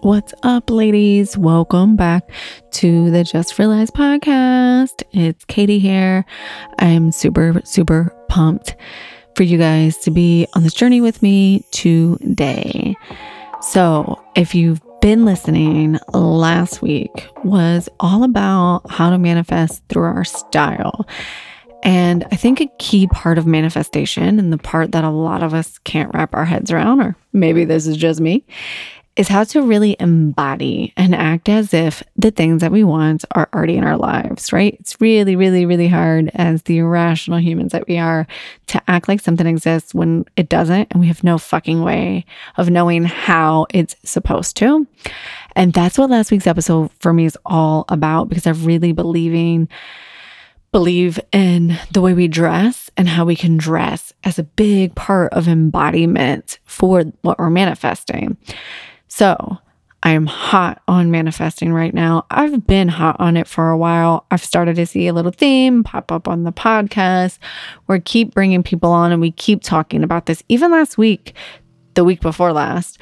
What's up, ladies? Welcome back to the Just Realized podcast. It's Katie here. I'm super, super pumped for you guys to be on this journey with me today. So, if you've been listening, last week was all about how to manifest through our style. And I think a key part of manifestation, and the part that a lot of us can't wrap our heads around, or maybe this is just me, is how to really embody and act as if the things that we want are already in our lives, right? It's really, really, really hard as the irrational humans that we are to act like something exists when it doesn't, and we have no fucking way of knowing how it's supposed to. And that's what last week's episode for me is all about because I really believing believe in the way we dress and how we can dress as a big part of embodiment for what we're manifesting. So I am hot on manifesting right now. I've been hot on it for a while. I've started to see a little theme pop up on the podcast. We keep bringing people on and we keep talking about this. Even last week, the week before last,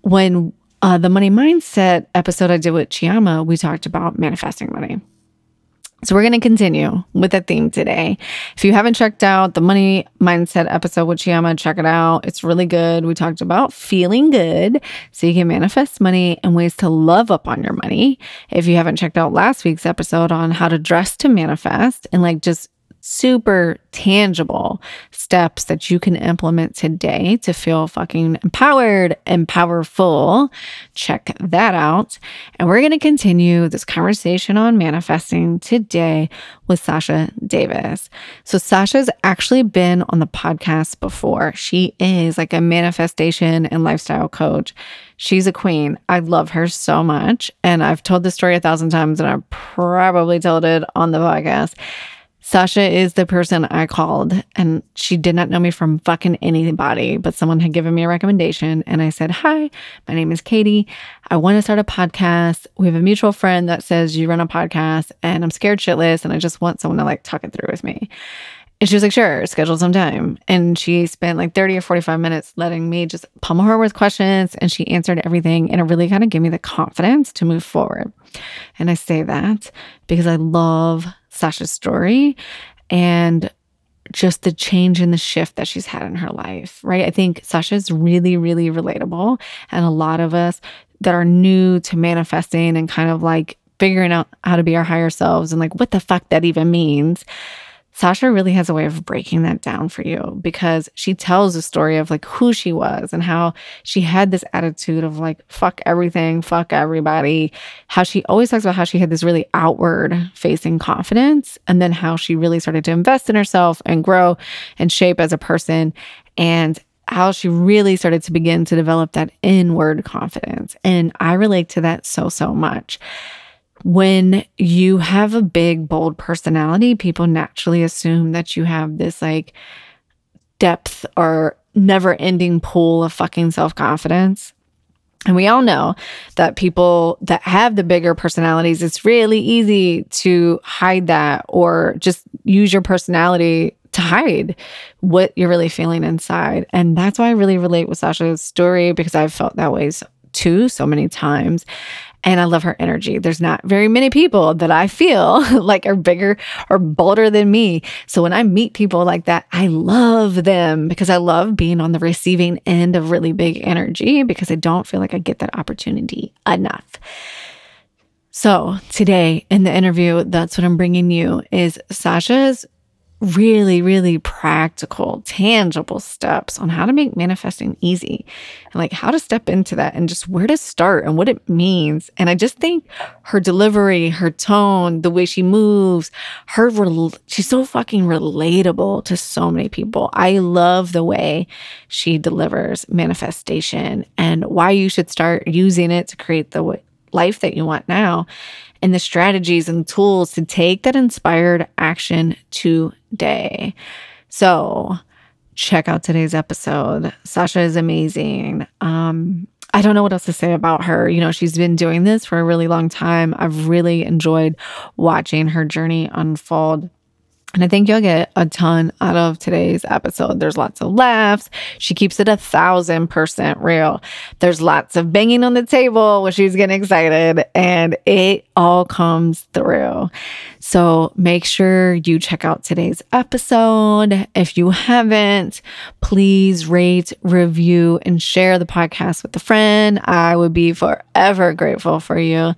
when uh, the money mindset episode I did with Chiama, we talked about manifesting money. So, we're going to continue with the theme today. If you haven't checked out the money mindset episode with Chiama, check it out. It's really good. We talked about feeling good so you can manifest money and ways to love up on your money. If you haven't checked out last week's episode on how to dress to manifest and like just super tangible steps that you can implement today to feel fucking empowered and powerful. Check that out. And we're going to continue this conversation on manifesting today with Sasha Davis. So, Sasha's actually been on the podcast before. She is like a manifestation and lifestyle coach. She's a queen. I love her so much. And I've told this story a thousand times, and I've probably told it on the podcast. Sasha is the person I called, and she did not know me from fucking anybody, but someone had given me a recommendation. And I said, Hi, my name is Katie. I want to start a podcast. We have a mutual friend that says you run a podcast, and I'm scared shitless, and I just want someone to like talk it through with me. And she was like, Sure, schedule some time. And she spent like 30 or 45 minutes letting me just pummel her with questions, and she answered everything. And it really kind of gave me the confidence to move forward. And I say that because I love Sasha's story and just the change and the shift that she's had in her life, right? I think Sasha's really, really relatable. And a lot of us that are new to manifesting and kind of like figuring out how to be our higher selves and like what the fuck that even means Sasha really has a way of breaking that down for you because she tells a story of like who she was and how she had this attitude of like, fuck everything, fuck everybody. How she always talks about how she had this really outward facing confidence and then how she really started to invest in herself and grow and shape as a person. And how she really started to begin to develop that inward confidence. And I relate to that so, so much when you have a big, bold personality, people naturally assume that you have this like depth or never ending pool of fucking self confidence. And we all know that people that have the bigger personalities, it's really easy to hide that or just use your personality to hide what you're really feeling inside. And that's why I really relate with Sasha's story because I've felt that way too so many times. And I love her energy. There's not very many people that I feel like are bigger or bolder than me. So when I meet people like that, I love them because I love being on the receiving end of really big energy because I don't feel like I get that opportunity enough. So today in the interview, that's what I'm bringing you is Sasha's really, really practical, tangible steps on how to make manifesting easy and like how to step into that and just where to start and what it means. And I just think her delivery, her tone, the way she moves, her, she's so fucking relatable to so many people. I love the way she delivers manifestation and why you should start using it to create the life that you want now and the strategies and tools to take that inspired action today. So, check out today's episode. Sasha is amazing. Um, I don't know what else to say about her. You know, she's been doing this for a really long time. I've really enjoyed watching her journey unfold. And I think you'll get a ton out of today's episode. There's lots of laughs. She keeps it a thousand percent real. There's lots of banging on the table when she's getting excited, and it all comes through. So make sure you check out today's episode. If you haven't, please rate, review, and share the podcast with a friend. I would be forever grateful for you.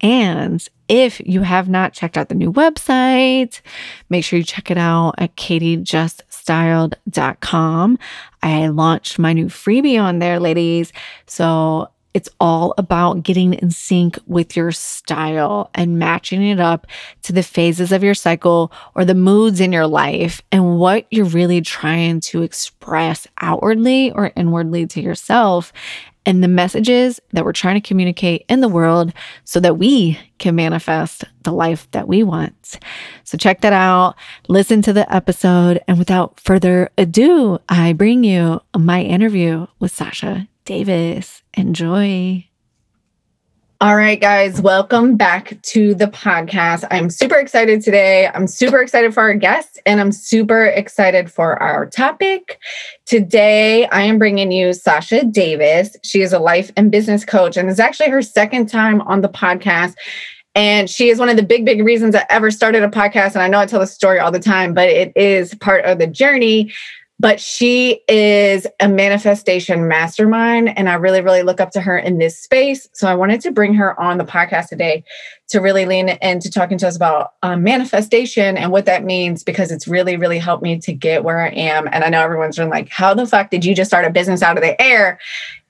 And if you have not checked out the new website, make sure you check it out at katiejuststyled.com. I launched my new freebie on there, ladies. So it's all about getting in sync with your style and matching it up to the phases of your cycle or the moods in your life and what you're really trying to express outwardly or inwardly to yourself and the messages that we're trying to communicate in the world so that we can manifest the life that we want. So check that out, listen to the episode, and without further ado, I bring you my interview with Sasha Davis. Enjoy. All right, guys, welcome back to the podcast. I'm super excited today. I'm super excited for our guests and I'm super excited for our topic. Today, I am bringing you Sasha Davis. She is a life and business coach and it's actually her second time on the podcast. And she is one of the big, big reasons I ever started a podcast. And I know I tell the story all the time, but it is part of the journey but she is a manifestation mastermind. And I really, really look up to her in this space. So I wanted to bring her on the podcast today to really lean into talking to us about um, manifestation and what that means, because it's really, really helped me to get where I am. And I know everyone's been like, how the fuck did you just start a business out of the air?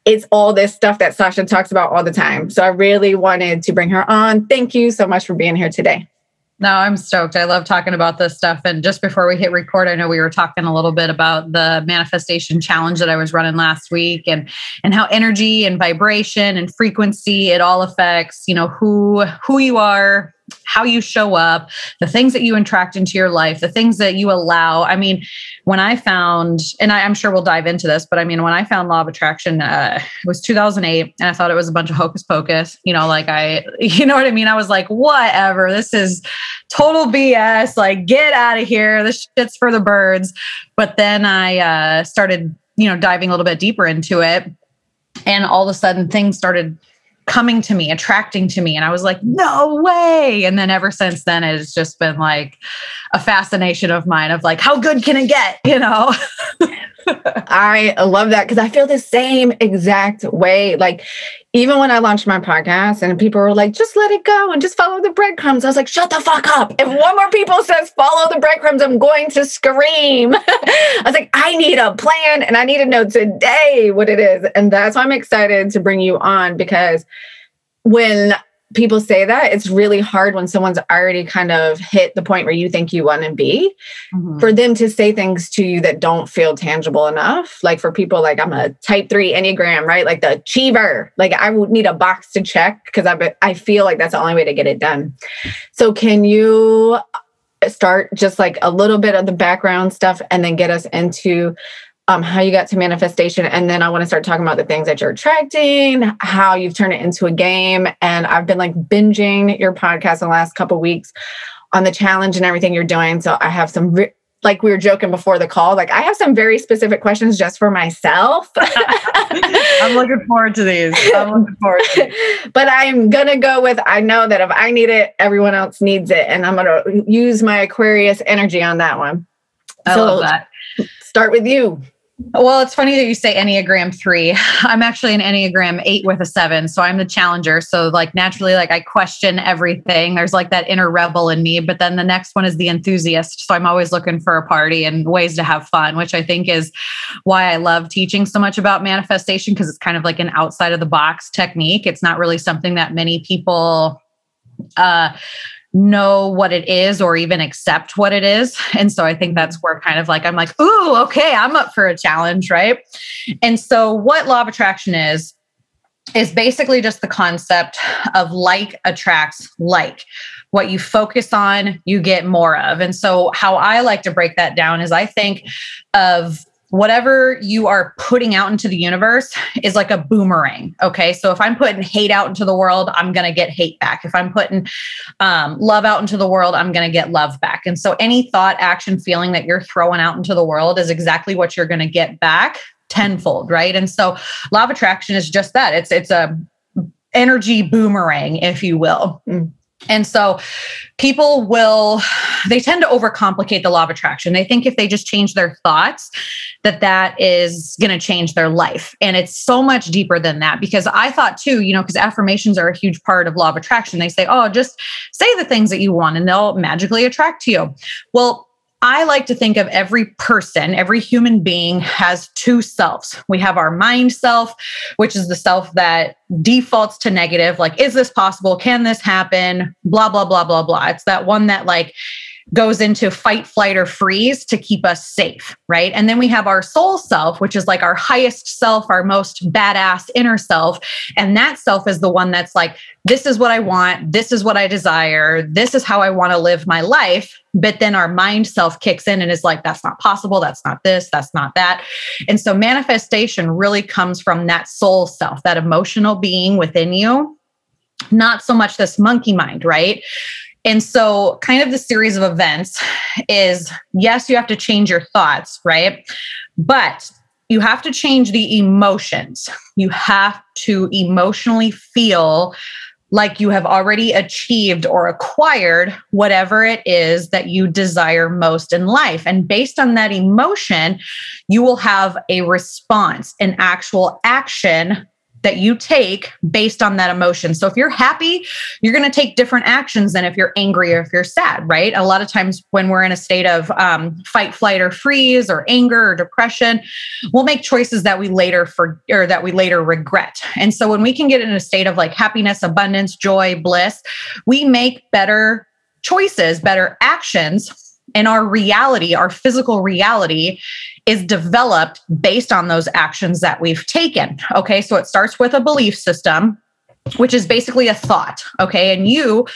It's all this stuff that Sasha talks about all the time. So I really wanted to bring her on. Thank you so much for being here today. No, I'm stoked. I love talking about this stuff. And just before we hit record, I know we were talking a little bit about the manifestation challenge that I was running last week and and how energy and vibration and frequency it all affects, you know, who who you are, how you show up, the things that you attract into your life, the things that you allow. I mean, when I found, and I, am sure we'll dive into this, but I mean, when I found Law of Attraction, uh, it was 2008, and I thought it was a bunch of hocus pocus. You know, like I, you know what I mean? I was like, whatever, this is total BS. Like, get out of here. This shit's for the birds. But then I uh, started, you know, diving a little bit deeper into it. And all of a sudden, things started coming to me, attracting to me. And I was like, no way. And then ever since then, it's just been like a fascination of mine of like, how good can it get? You know? I love that because I feel the same exact way. Like, even when I launched my podcast and people were like, just let it go and just follow the breadcrumbs, I was like, shut the fuck up. If one more people says follow the breadcrumbs, I'm going to scream. I was like, I need a plan and I need to know today what it is. And that's why I'm excited to bring you on because when people say that it's really hard when someone's already kind of hit the point where you think you want to be mm-hmm. for them to say things to you that don't feel tangible enough. Like for people like i'm a type 3 enneagram right? Like the achiever. Like i would need a box to check because i i feel like that's the only way to get it done. So can you start just like a little bit of the background stuff and then get us into um, how you got to manifestation. And then I want to start talking about the things that you're attracting, how you've turned it into a game. And I've been like binging your podcast in the last couple weeks on the challenge and everything you're doing. So I have some, re- like we were joking before the call, like I have some very specific questions just for myself. I'm looking forward to these. I'm looking forward to these. But I'm going to go with I know that if I need it, everyone else needs it. And I'm going to use my Aquarius energy on that one. I so love that. Start with you. Well, it's funny that you say Enneagram three. I'm actually an Enneagram eight with a seven. So I'm the challenger. So, like, naturally, like, I question everything. There's like that inner rebel in me. But then the next one is the enthusiast. So I'm always looking for a party and ways to have fun, which I think is why I love teaching so much about manifestation because it's kind of like an outside of the box technique. It's not really something that many people, uh, know what it is or even accept what it is. And so I think that's mm-hmm. where kind of like I'm like, ooh, okay, I'm up for a challenge, right? And so what law of attraction is is basically just the concept of like attracts like. What you focus on, you get more of. And so how I like to break that down is I think of whatever you are putting out into the universe is like a boomerang. Okay. So if I'm putting hate out into the world, I'm going to get hate back. If I'm putting um, love out into the world, I'm going to get love back. And so any thought, action, feeling that you're throwing out into the world is exactly what you're going to get back tenfold. Right. And so law of attraction is just that it's, it's a energy boomerang, if you will. Mm. And so people will they tend to overcomplicate the law of attraction. They think if they just change their thoughts that that is going to change their life. And it's so much deeper than that because I thought too, you know, because affirmations are a huge part of law of attraction. They say, "Oh, just say the things that you want and they'll magically attract to you." Well, I like to think of every person, every human being has two selves. We have our mind self, which is the self that defaults to negative, like, is this possible? Can this happen? Blah, blah, blah, blah, blah. It's that one that, like, goes into fight, flight, or freeze to keep us safe, right? And then we have our soul self, which is like our highest self, our most badass inner self. And that self is the one that's like, this is what I want. This is what I desire. This is how I want to live my life. But then our mind self kicks in and is like, that's not possible. That's not this. That's not that. And so manifestation really comes from that soul self, that emotional being within you not so much this monkey mind, right? And so, kind of the series of events is yes, you have to change your thoughts, right? But you have to change the emotions. You have to emotionally feel like you have already achieved or acquired whatever it is that you desire most in life. And based on that emotion, you will have a response, an actual action that you take based on that emotion. So if you're happy, you're going to take different actions than if you're angry or if you're sad, right? A lot of times when we're in a state of um, fight, flight, or freeze, or anger or depression, we'll make choices that we later for or that we later regret. And so when we can get in a state of like happiness, abundance, joy, bliss, we make better choices, better actions and our reality, our physical reality, is developed based on those actions that we've taken. Okay, so it starts with a belief system, which is basically a thought. Okay, and you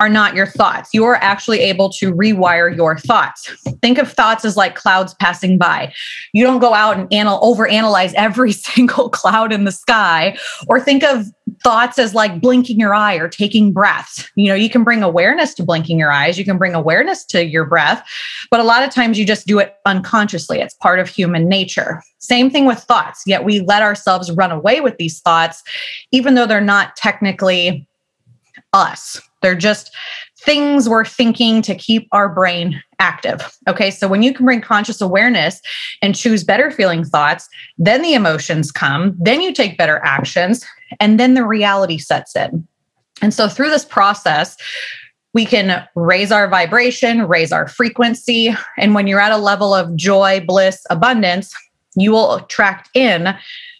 are not your thoughts. You are actually able to rewire your thoughts. Think of thoughts as like clouds passing by. You don't go out and anal- overanalyze every single cloud in the sky, or think of thoughts as like blinking your eye or taking breaths. You know, you can bring awareness to blinking your eyes, you can bring awareness to your breath, but a lot of times you just do it unconsciously. It's part of human nature. Same thing with thoughts, yet we let ourselves run away with these thoughts, even though they're not technically us. They're just things we're thinking to keep our brain active. Okay. So when you can bring conscious awareness and choose better feeling thoughts, then the emotions come, then you take better actions, and then the reality sets in. And so through this process, we can raise our vibration, raise our frequency. And when you're at a level of joy, bliss, abundance, you will attract in,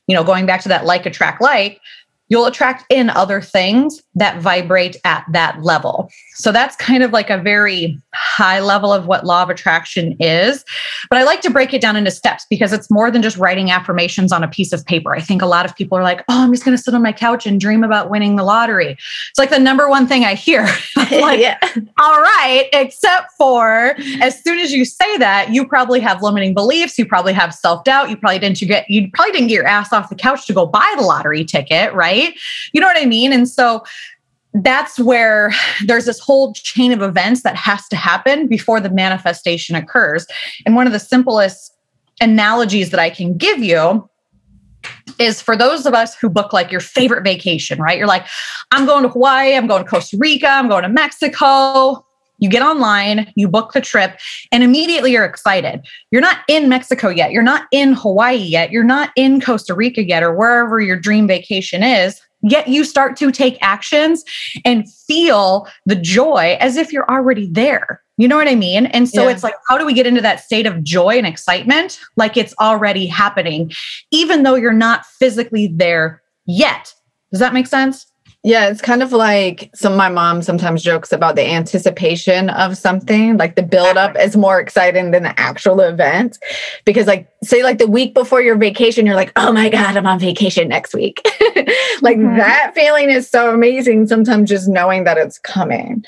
you know, going back to that like attract like, you'll attract in other things that vibrate at that level. So that's kind of like a very high level of what law of attraction is. But I like to break it down into steps because it's more than just writing affirmations on a piece of paper. I think a lot of people are like, oh, I'm just going to sit on my couch and dream about winning the lottery. It's like the number one thing I hear. like, yeah. all right, except for as soon as you say that, you probably have limiting beliefs. You probably have self doubt. You probably didn't you get, you probably didn't get your ass off the couch to go buy the lottery ticket, right? You know what I mean? And so, that's where there's this whole chain of events that has to happen before the manifestation occurs. And one of the simplest analogies that I can give you is for those of us who book like your favorite vacation, right? You're like, I'm going to Hawaii, I'm going to Costa Rica, I'm going to Mexico. You get online, you book the trip, and immediately you're excited. You're not in Mexico yet. You're not in Hawaii yet. You're not in Costa Rica yet, or wherever your dream vacation is Yet you start to take actions and feel the joy as if you're already there. You know what I mean? And so yeah. it's like, how do we get into that state of joy and excitement like it's already happening, even though you're not physically there yet? Does that make sense? Yeah, it's kind of like some my mom sometimes jokes about the anticipation of something. Like the buildup is more exciting than the actual event. Because like say like the week before your vacation, you're like, oh my God, I'm on vacation next week. like mm-hmm. that feeling is so amazing. Sometimes just knowing that it's coming.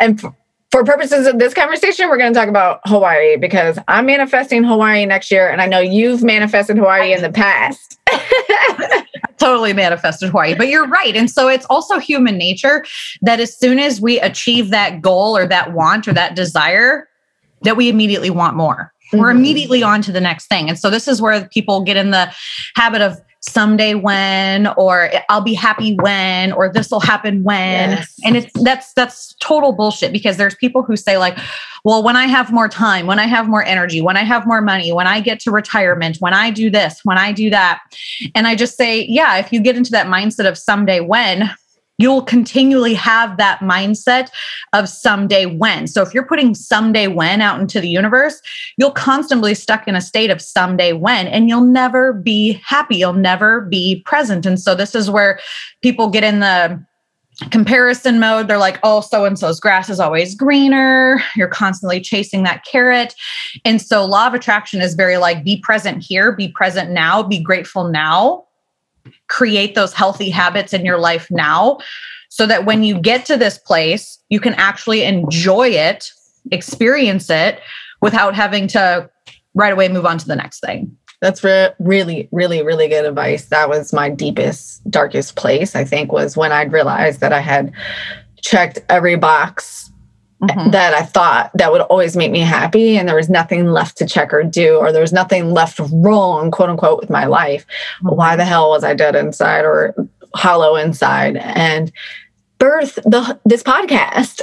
And for purposes of this conversation, we're going to talk about Hawaii because I'm manifesting Hawaii next year, and I know you've manifested Hawaii in the past. totally manifested Hawaii, but you're right. And so it's also human nature that as soon as we achieve that goal or that want or that desire, that we immediately want more. Mm-hmm. We're immediately on to the next thing. And so this is where people get in the habit of someday when or I'll be happy when or this will happen when yes. and it's that's that's total bullshit because there's people who say like well when I have more time when I have more energy when I have more money when I get to retirement when I do this when I do that and I just say yeah if you get into that mindset of someday when you'll continually have that mindset of someday when. So if you're putting someday when out into the universe, you'll constantly stuck in a state of someday when and you'll never be happy. You'll never be present. And so this is where people get in the comparison mode. They're like, oh, so and so's grass is always greener. You're constantly chasing that carrot. And so, law of attraction is very like, be present here, be present now, be grateful now create those healthy habits in your life now so that when you get to this place, you can actually enjoy it, experience it without having to right away move on to the next thing. That's re- really, really, really good advice. That was my deepest, darkest place, I think, was when I'd realized that I had checked every box mm-hmm. that I thought that would always make me happy. And there was nothing left to check or do, or there was nothing left wrong, quote unquote, with my life. Mm-hmm. Why the hell was I dead inside or hollow inside? And birth the this podcast.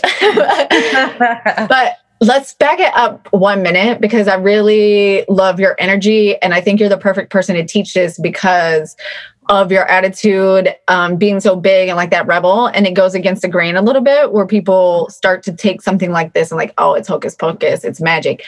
but let's back it up one minute because I really love your energy. And I think you're the perfect person to teach this because of your attitude um, being so big and like that rebel and it goes against the grain a little bit where people start to take something like this and like oh it's hocus pocus it's magic.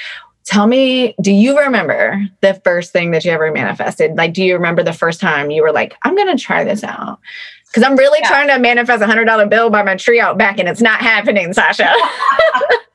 Tell me do you remember the first thing that you ever manifested? Like do you remember the first time you were like i'm gonna try this out because i'm really yeah. trying to manifest a hundred dollar bill by my tree out back and it's not happening sasha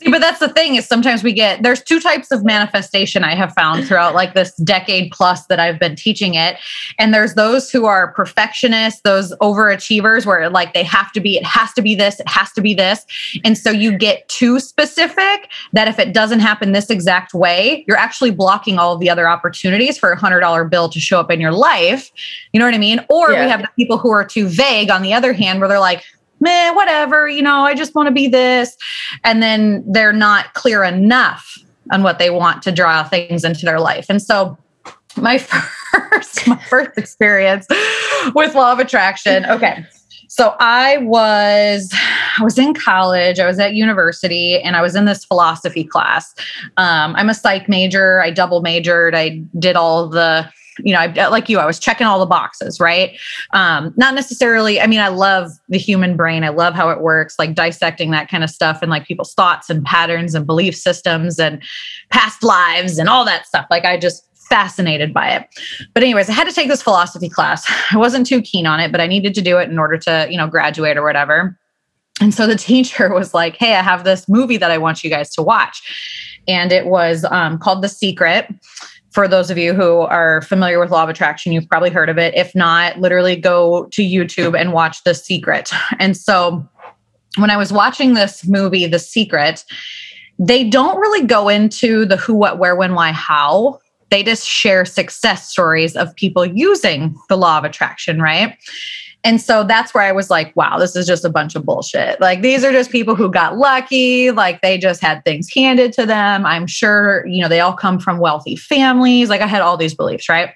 See, but that's the thing is sometimes we get there's two types of manifestation I have found throughout like this decade plus that I've been teaching it. And there's those who are perfectionists, those overachievers where like they have to be, it has to be this, it has to be this. And so you get too specific that if it doesn't happen this exact way, you're actually blocking all of the other opportunities for a hundred dollar bill to show up in your life. You know what I mean? Or yeah. we have the people who are too vague on the other hand, where they're like, man, whatever, you know, I just want to be this. And then they're not clear enough on what they want to draw things into their life. And so my first my first experience with law of attraction. Okay. So I was I was in college, I was at university, and I was in this philosophy class. Um, I'm a psych major. I double majored. I did all the you know, I, like you, I was checking all the boxes, right? Um, not necessarily, I mean, I love the human brain. I love how it works, like dissecting that kind of stuff and like people's thoughts and patterns and belief systems and past lives and all that stuff. Like I just fascinated by it. But anyways, I had to take this philosophy class. I wasn't too keen on it, but I needed to do it in order to, you know, graduate or whatever. And so the teacher was like, "Hey, I have this movie that I want you guys to watch." And it was um, called The Secret for those of you who are familiar with law of attraction, you've probably heard of it. If not, literally go to YouTube and watch The Secret. And so when I was watching this movie, The Secret, they don't really go into the who, what, where, when, why, how. They just share success stories of people using the law of attraction, right? And so that's where I was like, wow, this is just a bunch of bullshit. Like these are just people who got lucky, like they just had things handed to them. I'm sure, you know, they all come from wealthy families. Like I had all these beliefs, right?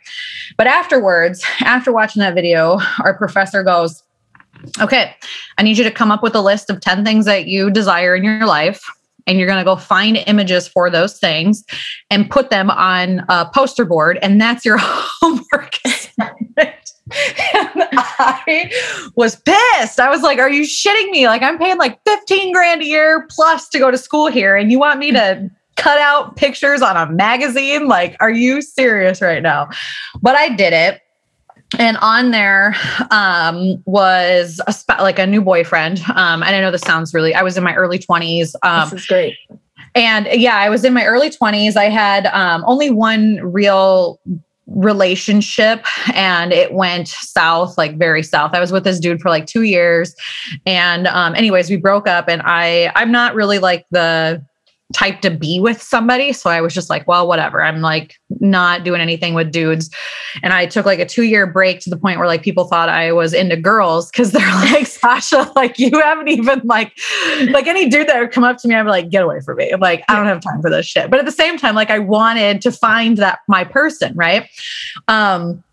But afterwards, after watching that video, our professor goes, "Okay, I need you to come up with a list of 10 things that you desire in your life." and you're going to go find images for those things and put them on a poster board and that's your homework I was pissed. I was like, Are you shitting me? Like, I'm paying like 15 grand a year plus to go to school here, and you want me to cut out pictures on a magazine? Like, are you serious right now? But I did it. And on there um, was a sp- like a new boyfriend. Um, and I know this sounds really, I was in my early 20s. Um, this is great. And yeah, I was in my early 20s. I had um, only one real relationship and it went south like very south. I was with this dude for like two years and um anyways we broke up and i i'm not really like the type to be with somebody. So I was just like, well, whatever. I'm like not doing anything with dudes. And I took like a two year break to the point where like people thought I was into girls because they're like, Sasha, like you haven't even like, like any dude that would come up to me, I'd be like, get away from me. I'm like, I don't have time for this shit. But at the same time, like I wanted to find that my person, right? Um,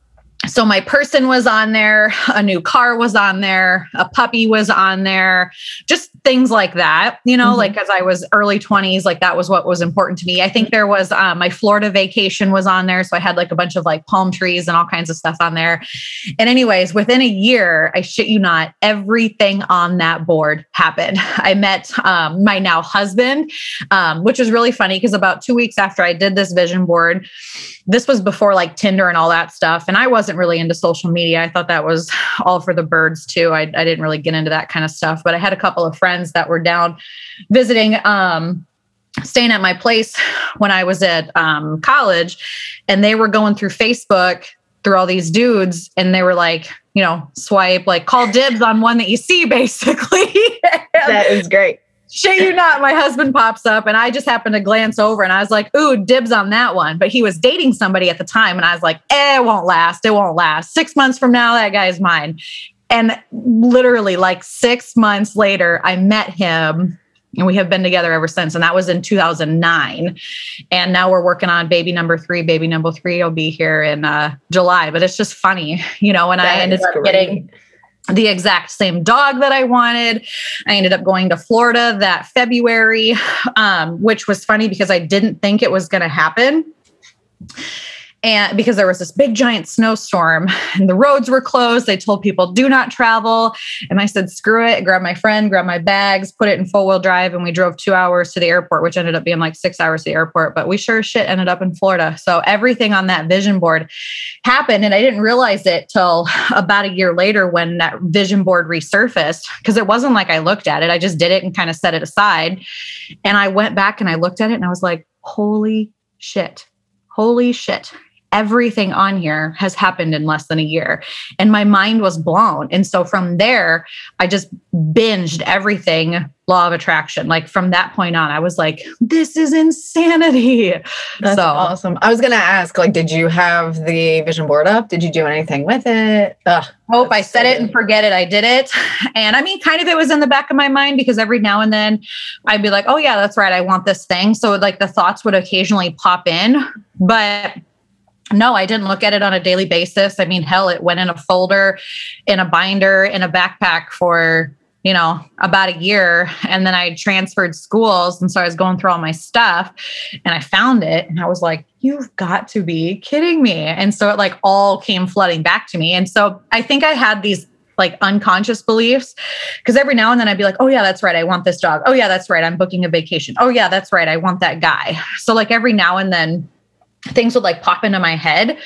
so my person was on there a new car was on there a puppy was on there just things like that you know mm-hmm. like as i was early 20s like that was what was important to me. I think there was um, my florida vacation was on there so i had like a bunch of like palm trees and all kinds of stuff on there. And anyways within a year i shit you not everything on that board happened. I met um, my now husband um, which was really funny because about two weeks after i did this vision board this was before like tinder and all that stuff and i wasn't wasn't really into social media. I thought that was all for the birds too. I, I didn't really get into that kind of stuff, but I had a couple of friends that were down visiting, um, staying at my place when I was at um, college, and they were going through Facebook through all these dudes, and they were like, you know, swipe, like call dibs on one that you see, basically. that is great shit you not, my husband pops up and I just happened to glance over and I was like, ooh, dibs on that one. But he was dating somebody at the time and I was like, eh, it won't last. It won't last. Six months from now, that guy's mine. And literally, like six months later, I met him and we have been together ever since. And that was in 2009. And now we're working on baby number three. Baby number three will be here in uh, July. But it's just funny, you know, and that I ended up getting the exact same dog that I wanted. I ended up going to Florida that February, um, which was funny because I didn't think it was going to happen and because there was this big giant snowstorm and the roads were closed they told people do not travel. And i said screw it. Grab my friend grab my bags put it in four-wheel drive. And we drove two hours to the airport which ended up being like six hours to the airport. But we sure shit ended up in florida. So everything on that vision board happened and i didn't realize it till about a year later when that vision board resurfaced because it wasn't like i looked at it. I just did it and kind of set it aside. And i went back and i looked at it and i was like holy shit. Holy shit everything on here has happened in less than a year. And my mind was blown. And so from there, I just binged everything law of attraction. Like from that point on, I was like, this is insanity. That's so awesome. I was going to ask, like, did you have the vision board up? Did you do anything with it? Ugh, Hope I said so it and forget it. I did it. And I mean, kind of it was in the back of my mind because every now and then I'd be like, oh, yeah, that's right. I want this thing. So like the thoughts would occasionally pop in. But no, I didn't look at it on a daily basis. I mean, hell, it went in a folder, in a binder, in a backpack for, you know, about a year. And then I transferred schools. And so I was going through all my stuff and I found it and I was like, you've got to be kidding me. And so it like all came flooding back to me. And so I think I had these like unconscious beliefs because every now and then I'd be like, oh, yeah, that's right. I want this dog. Oh, yeah, that's right. I'm booking a vacation. Oh, yeah, that's right. I want that guy. So, like, every now and then things would like pop into my head,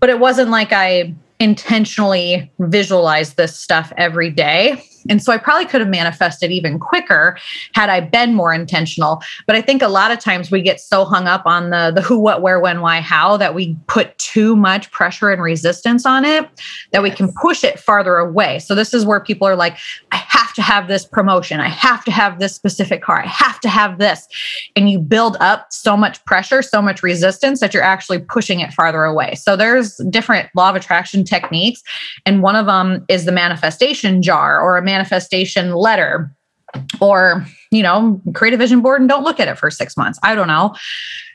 but it wasn't like I intentionally visualized this stuff every day. And so I probably could have manifested even quicker had I been more intentional. But I think a lot of times we get so hung up on the the who, what, where, when, why, how that we put too much pressure and resistance on it that we can push it farther away. So this is where people are like, I have to have this promotion. I have to have this specific car. I have to have this. And you build up so much pressure, so much resistance that you're actually pushing it farther away. So there's different law of attraction techniques. And one of them is the manifestation jar or a manifestation letter or you know create a vision board and don't look at it for six months. I don't know.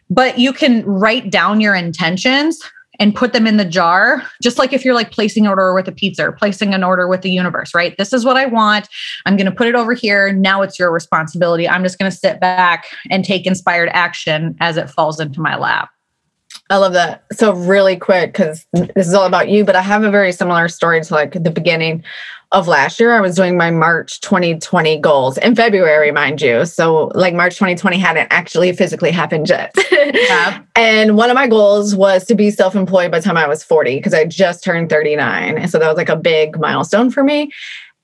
But you can write down your intentions and put them in the jar just like if you're like placing an order with a pizza or placing an order with the universe right? This is what i want. I'm going to put it over here. Now it's your responsibility. I'm just going to sit back and take inspired action as it falls into my lap. I love that. So really quick, because this is all about you, but I have a very similar story to like the beginning of last year. I was doing my March 2020 goals in February, mind you. So like March 2020 hadn't actually physically happened yet. Yeah. and one of my goals was to be self-employed by the time I was 40, because I just turned 39. And so that was like a big milestone for me.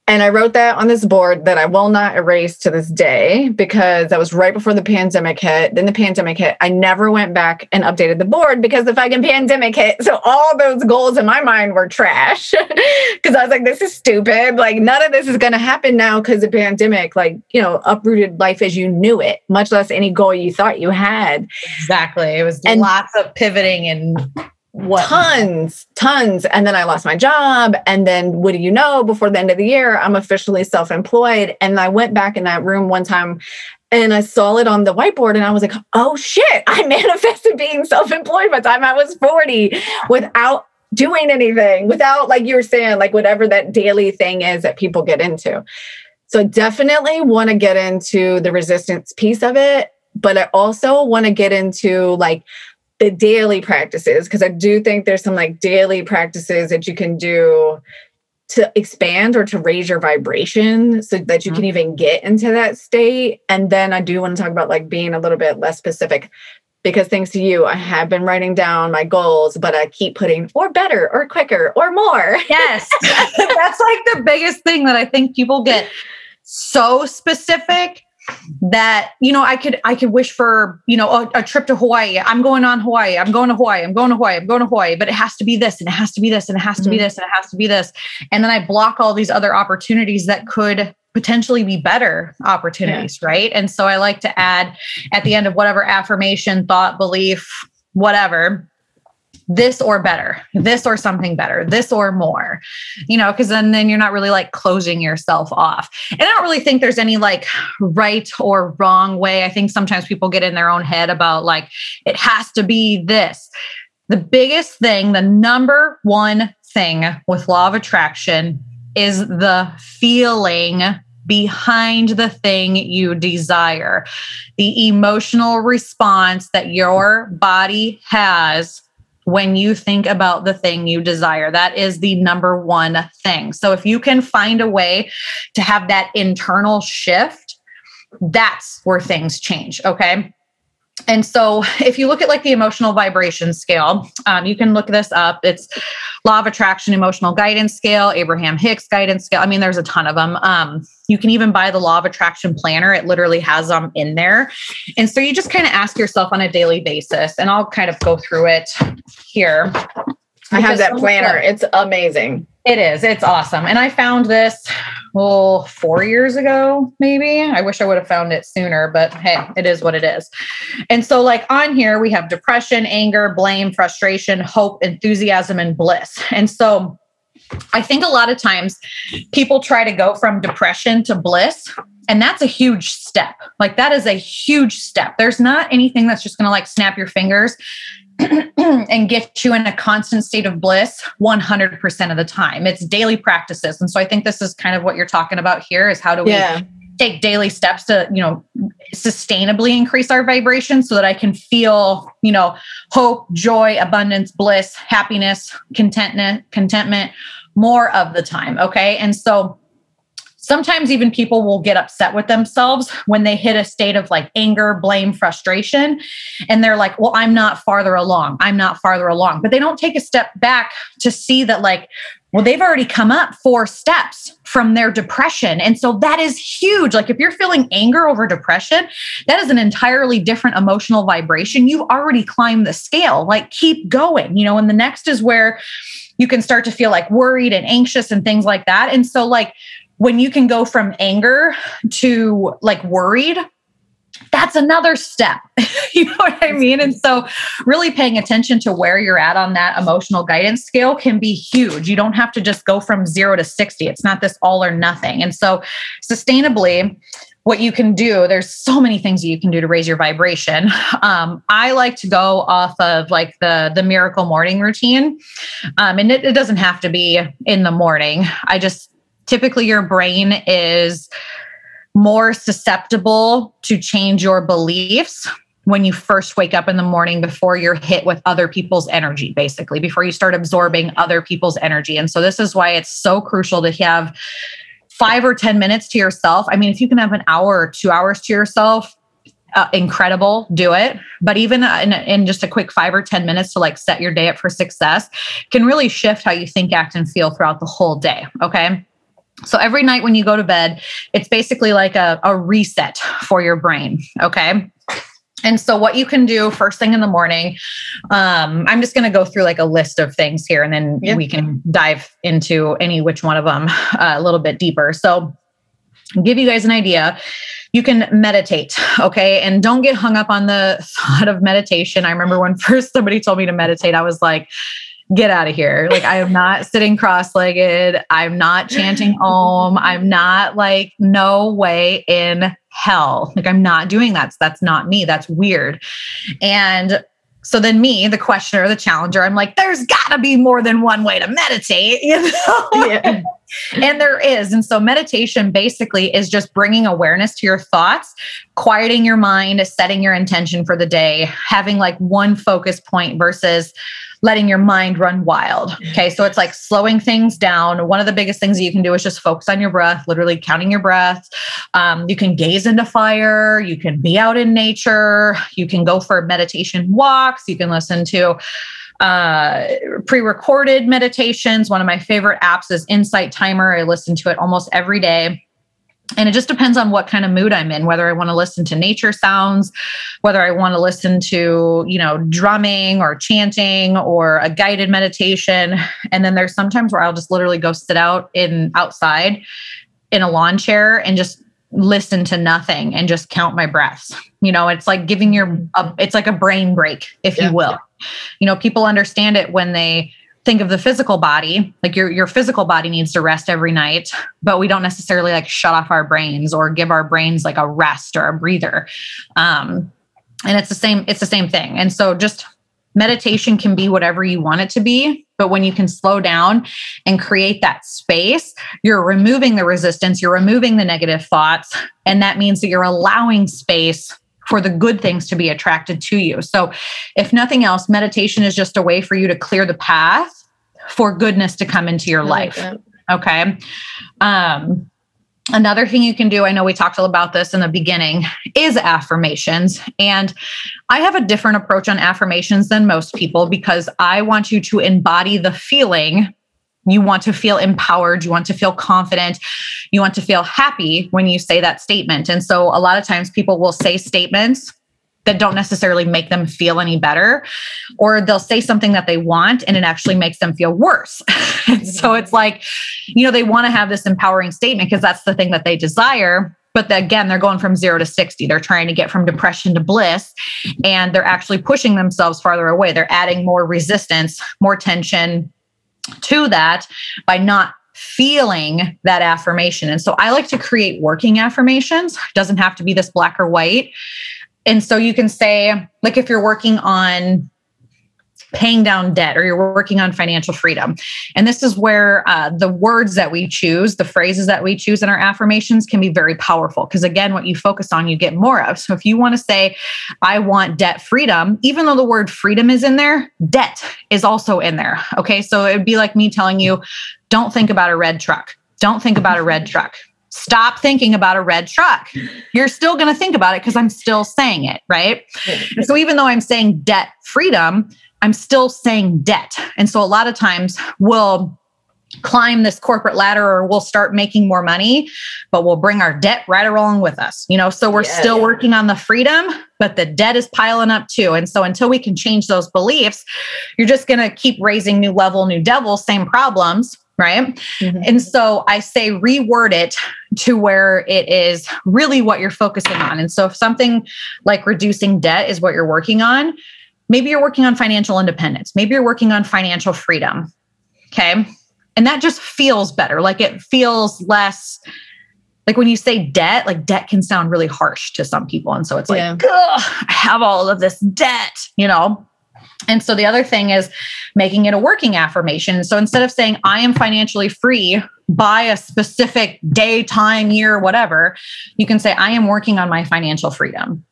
And I wrote that on this board that I will not erase to this day because that was right before the pandemic hit. Then the pandemic hit. I never went back and updated the board because the fucking pandemic hit. So all those goals in my mind were trash because I was like, this is stupid. Like, none of this is going to happen now because the pandemic, like, you know, uprooted life as you knew it, much less any goal you thought you had. Exactly. It was and lots of pivoting and what? Tons, tons. And then I lost my job. And then what do you know? Before the end of the year, I'm officially self employed. And I went back in that room one time and I saw it on the whiteboard and I was like, oh shit, I manifested being self employed by the time I was 40 without doing anything, without, like you were saying, like whatever that daily thing is that people get into. So definitely want to get into the resistance piece of it. But I also want to get into like the daily practices because I do think there's some like daily practices that you can do to expand or to raise your vibration so that you mm-hmm. can even get into that state. And then I do want to talk about like being a little bit less specific because thanks to you, I have been writing down my goals, but I keep putting or better or quicker or more. Yes. That's like the biggest thing that I think people get so specific that you know i could i could wish for you know a, a, trip to hawaii. I'm going on hawaii. I'm going to hawaii. I'm going to hawaii. I'm going to hawaii. But it has to be this and it has to be this and it has to mm-hmm. be this and it has to be this. And then i block all these other opportunities that could potentially be better opportunities yeah. right? And so i like to add at the end of whatever affirmation thought belief whatever this or better, this or something better, this or more, you know, because then, then you're not really like closing yourself off. And I don't really think there's any like right or wrong way. I think sometimes people get in their own head about like, it has to be this. The biggest thing, the number one thing with law of attraction is the feeling behind the thing you desire, the emotional response that your body has when you think about the thing you desire. That is the number one thing. So if you can find a way to have that internal shift, that's where things change. Okay and so if you look at like the emotional vibration scale um, you can look this up. It's law of attraction emotional guidance scale abraham hicks guidance scale. I mean there's a ton of them um, you can even buy the law of attraction planner. It literally has them in there. And so you just kind of ask yourself on a daily basis and i'll kind of go through it here. I have that planner. it's amazing it is. It's awesome. And I found this, well, four years ago, maybe. I wish I would have found it sooner, but hey, it is what it is. And so, like on here, we have depression, anger, blame, frustration, hope, enthusiasm, and bliss. And so, I think a lot of times people try to go from depression to bliss. And that's a huge step. Like, that is a huge step. There's not anything that's just going to like snap your fingers and get you in a constant state of bliss 100% of the time. It's daily practices. And so I think this is kind of what you're talking about here is how do we take daily steps to, you know, sustainably increase our vibration so that I can feel, you know, hope, joy, abundance, bliss, happiness, contentment, contentment more of the time, okay? And so sometimes even people will get upset with themselves when they hit a state of like anger, blame, frustration. And they're like, well, I'm not farther along. I'm not farther along. But they don't take a step back to see that, like, well, they've already come up four steps from their depression. And so that is huge. Like, if you're feeling anger over depression, that is an entirely different emotional vibration. You've already climbed the scale. Like, keep going, you know, and the next is where you can start to feel like worried and anxious and things like that. And so, like, when you can go from anger to like worried that's another step. you know what I mean? And so, really paying attention to where you're at on that emotional guidance scale can be huge. You don't have to just go from zero to 60. It's not this all or nothing. And so, sustainably, what you can do, there's so many things that you can do to raise your vibration. Um, I like to go off of like the the miracle morning routine. Um, and it, it doesn't have to be in the morning. I just typically your brain is more susceptible to change your beliefs when you first wake up in the morning before you're hit with other people's energy, basically, before you start absorbing other people's energy. And so, this is why it's so crucial to have five or 10 minutes to yourself. I mean, if you can have an hour or two hours to yourself, uh, incredible, do it. But even in, in, just a quick five or 10 minutes to like set your day up for success can really shift how you think, act, and feel throughout the whole day. Okay. So every night when you go to bed, it's basically like a, a reset for your brain. Okay. And so, what you can do first thing in the morning, um, I'm just going to go through like a list of things here, and then yeah. we can dive into any which one of them uh, a little bit deeper. So, give you guys an idea. You can meditate, okay, and don't get hung up on the thought of meditation. I remember when first somebody told me to meditate, I was like, get out of here. Like I am not sitting cross-legged. I'm not chanting om. I'm not like no way in hell. Like I'm not doing that. So That's not me. That's weird. And so then me, the questioner, the challenger, I'm like, there's gotta be more than one way to meditate, you know? Yeah. and there is. And so meditation basically is just bringing awareness to your thoughts, quieting your mind, setting your intention for the day, having like one focus point versus letting your mind run wild. Okay. So it's like slowing things down. One of the biggest things that you can do is just focus on your breath, literally counting your breath. Um, you can gaze into fire. You can be out in nature. You can go for meditation walks. You can listen to uh, pre-recorded meditations. One of my favorite apps is Insight Timer. I listen to it almost every day and it just depends on what kind of mood i'm in whether i want to listen to nature sounds whether i want to listen to you know drumming or chanting or a guided meditation. And then there's sometimes where i'll just literally go sit out in outside in a lawn chair and just listen to nothing and just count my breaths. You know it's like giving your a, it's like a brain break if yeah. you will. You know people understand it when they think of the physical body like your your physical body needs to rest every night but we don't necessarily like shut off our brains or give our brains like a rest or a breather. Um and it's the same it's the same thing. And so just meditation can be whatever you want it to be but when you can slow down and create that space you're removing the resistance you're removing the negative thoughts and that means that you're allowing space for the good things to be attracted to you. So, if nothing else, meditation is just a way for you to clear the path for goodness to come into your life. okay. Um, another thing you can do, I know we talked about this in the beginning, is affirmations. And I have a different approach on affirmations than most people because I want you to embody the feeling you want to feel empowered. You want to feel confident. You want to feel happy when you say that statement. And so a lot of times people will say statements that don't necessarily make them feel any better, or they'll say something that they want and it actually makes them feel worse. so it's mm-hmm. like, you know, they want to have this empowering statement because that's the thing that they desire. But again, they're going from zero to 60. They're trying to get from depression to bliss, and they're actually pushing themselves farther away. They're adding more resistance, more tension, to that by not feeling that affirmation. And so I like to create working affirmations. It doesn't have to be this black or white. And so you can say, like, if you're working on paying down debt or you're working on financial freedom. And this is where uh, the words that we choose, the phrases that we choose in our affirmations can be very powerful. Because again, what you focus on, you get more of. So if you want to say, I want debt freedom, even though the word freedom is in there, debt is also in there. Okay. So it would be like me telling you, don't think about a red truck. Don't think about a red truck stop thinking about a red truck. You're still going to think about it because I'm still saying it, right? so even though I'm saying debt freedom, I'm still saying debt. And so a lot of times we'll climb this corporate ladder or we'll start making more money, but we'll bring our debt right along with us. You know, so we're yeah, still yeah. working on the freedom, but the debt is piling up too. And so until we can change those beliefs, you're just going to keep raising new level, new devil, same problems. Right. Mm-hmm. And so I say reword it to where it is really what you're focusing on. And so if something like reducing debt is what you're working on, Maybe you're working on financial independence. Maybe you're working on financial freedom. Okay. And that just feels better. Like it feels less like when you say debt, like debt can sound really harsh to some people. And so it's like, yeah. I have all of this debt, you know? And so the other thing is making it a working affirmation. So instead of saying, I am financially free by a specific day, time, year, whatever, you can say, I am working on my financial freedom.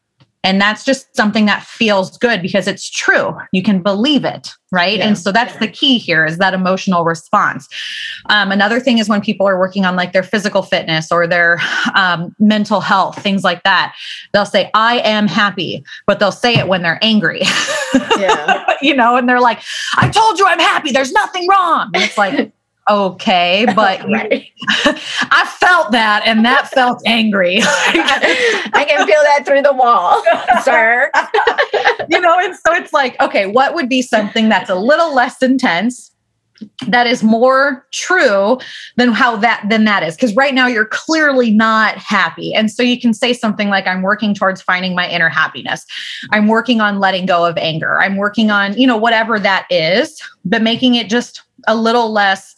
And that's just something that feels good because it's true. You can believe it, right? Yeah. And so that's the key here is that emotional response. Um, another thing is when people are working on like their physical fitness or their um, mental health, things like that, they'll say, I am happy, but they'll say it when they're angry. Yeah. you know, and they're like, I told you I'm happy. There's nothing wrong. And it's like, okay, but right. I felt that and that felt angry. I can feel that through the wall, sir. you know, and so it's like, okay, what would be something that's a little less intense? that is more true than how that than that is because right now you're clearly not happy and so you can say something like i'm working towards finding my inner happiness i'm working on letting go of anger i'm working on you know whatever that is but making it just a little less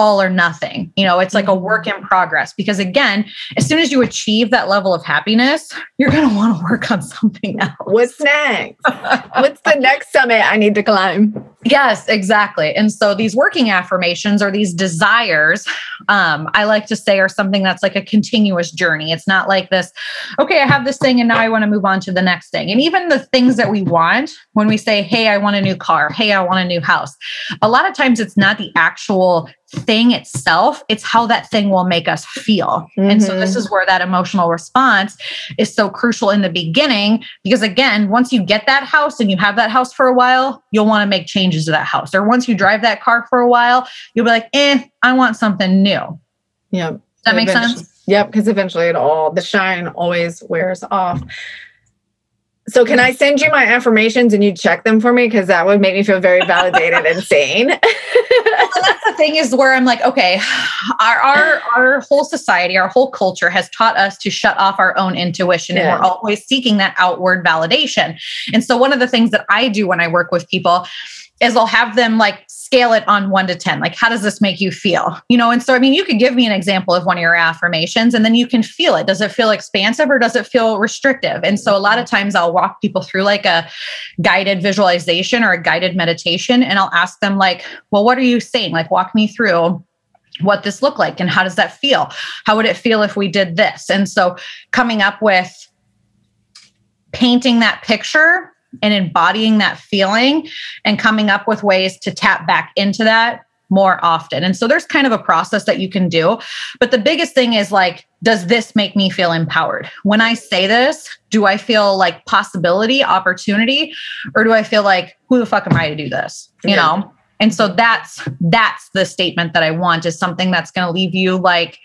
all or nothing. You know, it's like a work in progress because again, as soon as you achieve that level of happiness, you're going to want to work on something else. What's next? What's the next summit I need to climb? Yes, exactly. And so these working affirmations or these desires, um, I like to say, are something that's like a continuous journey. It's not like this, okay, I have this thing and now I want to move on to the next thing. And even the things that we want, when we say, hey, I want a new car, hey, I want a new house, a lot of times it's not the actual thing itself, it's how that thing will make us feel. Mm-hmm. And so this mm-hmm. is where that emotional response is so crucial in the beginning because again, once you get that house and you have that house for a while, you'll want to make changes to that house. Or once you drive that car for a while, you'll be like, "Eh, I want something new." Yeah. Does that make sense? Yep, because eventually it all the shine always wears off. So can I send you my affirmations and you check them for me? Because that would make me feel very validated and sane. well, that's the thing is where I'm like, okay, our, our our whole society, our whole culture has taught us to shut off our own intuition yeah. and we're always seeking that outward validation. And so one of the things that I do when I work with people is I'll have them like scale it on one to 10. Like, how does this make you feel? You know, and so, I mean, you could give me an example of one of your affirmations and then you can feel it. Does it feel expansive or does it feel restrictive? And so, a lot of times I'll walk people through like a guided visualization or a guided meditation and I'll ask them, like, well, what are you saying? Like, walk me through what this look like and how does that feel? How would it feel if we did this? And so, coming up with painting that picture and embodying that feeling and coming up with ways to tap back into that more often. And so there's kind of a process that you can do. But the biggest thing is like, does this make me feel empowered? When I say this, do I feel like possibility, opportunity, or do I feel like, who the fuck am I to do this? You yeah. know? And so that's that's the statement that I want is something that's going to leave you like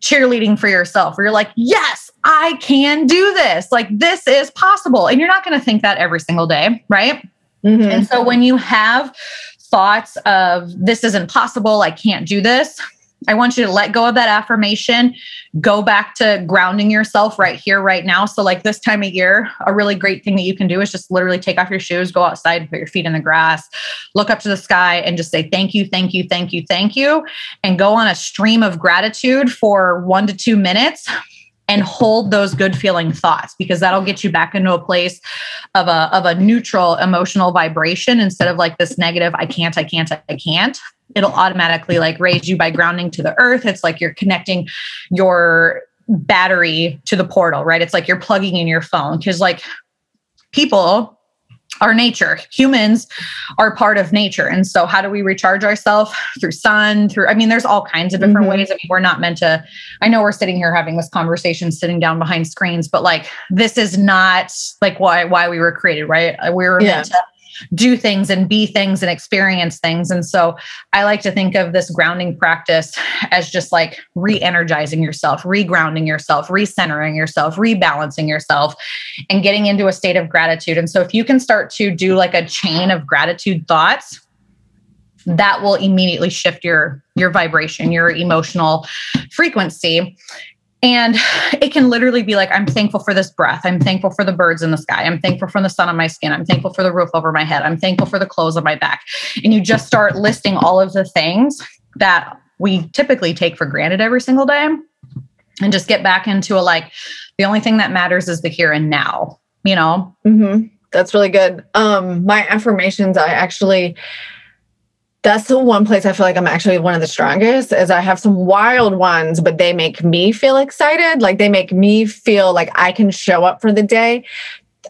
cheerleading for yourself where you're like, yes, I can do this. Like, this is possible. And you're not going to think that every single day, right? Mm-hmm. And so when you have thoughts of this isn't possible, I can't do this, I want you to let go of that affirmation, go back to grounding yourself right here, right now. So, like this time of year, a really great thing that you can do is just literally take off your shoes, go outside, put your feet in the grass, look up to the sky, and just say, Thank you, thank you, thank you, thank you. And go on a stream of gratitude for one to two minutes and hold those good feeling thoughts because that'll get you back into a place of a of a neutral emotional vibration instead of like this negative i can't i can't i can't. It'll automatically like raise you by grounding to the earth. It's like you're connecting your battery to the portal right? It's like you're plugging in your phone because like people our nature. Humans are part of nature. And so how do we recharge ourselves? Through sun, through I mean, there's all kinds of different mm-hmm. ways. I mean, we're not meant to, I know we're sitting here having this conversation sitting down behind screens, but like this is not like why why we were created, right? We were yeah. meant to do things and be things and experience things. And so I like to think of this grounding practice as just like re energizing yourself, regrounding yourself, recentering yourself, rebalancing yourself, and getting into a state of gratitude. And so if you can start to do like a chain of gratitude thoughts, that will immediately shift your your vibration your emotional frequency and it can literally be like, I'm thankful for this breath. I'm thankful for the birds in the sky. I'm thankful for the sun on my skin. I'm thankful for the roof over my head. I'm thankful for the clothes on my back. And you just start listing all of the things that we typically take for granted every single day and just get back into a like, the only thing that matters is the here and now, you know? Mm-hmm. That's really good. Um, my affirmations, I actually, that's the one place I feel like I'm actually one of the strongest is I have some wild ones, but they make me feel excited. Like they make me feel like I can show up for the day.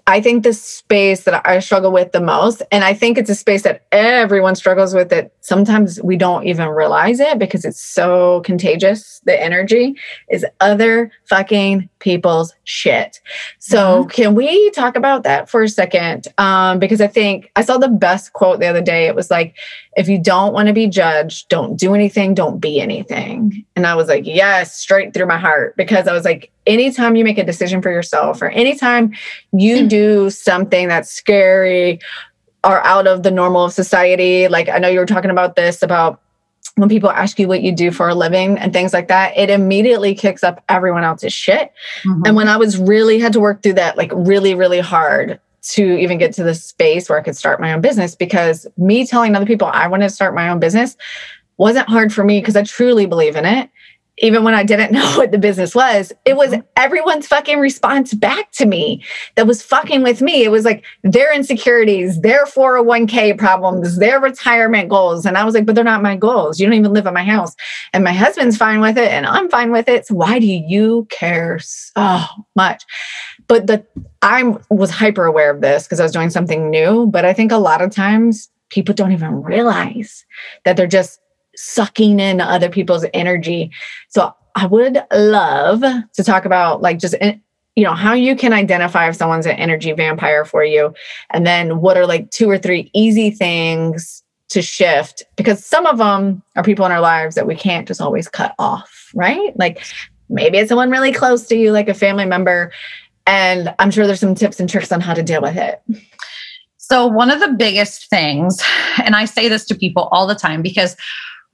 I think the space that I struggle with the most, and I think it's a space that everyone struggles with that sometimes we don't even realize it because it's so contagious, the energy is other fucking people's shit. So mm-hmm. can we talk about that for a second? Um, because I think I saw the best quote the other day. It was like, if you don't want to be judged, don't do anything, don't be anything. And I was like, yes, straight through my heart because I was like, anytime you make a decision for yourself or anytime you mm. do something that's scary or out of the normal of society, like I know you were talking about this about when people ask you what you do for a living and things like that, it immediately kicks up everyone else's shit. Mm-hmm. And when I was really had to work through that, like really, really hard to even get to the space where I could start my own business, because me telling other people I wanted to start my own business wasn't hard for me because I truly believe in it even when I didn't know what the business was, it was mm-hmm. everyone's fucking response back to me that was fucking with me. It was like their insecurities, their 401k problems, their retirement goals. And I was like, but they're not my goals. You don't even live in my house. And my husband's fine with it and I'm fine with it. So why do you care so much? But the I was hyper aware of this because I was doing something new. But I think a lot of times people don't even realize that they're just sucking in other people's energy. So I would love to talk about like just eh, you know how you can identify if someone's an energy vampire for you and then what are like two or three easy things to shift because some of them are people in our lives that we can't just always cut off, right? Like maybe it's someone really close to you like a family member and I'm sure there's some tips and tricks on how to deal with it. So, one of the biggest things, and I say this to people all the time because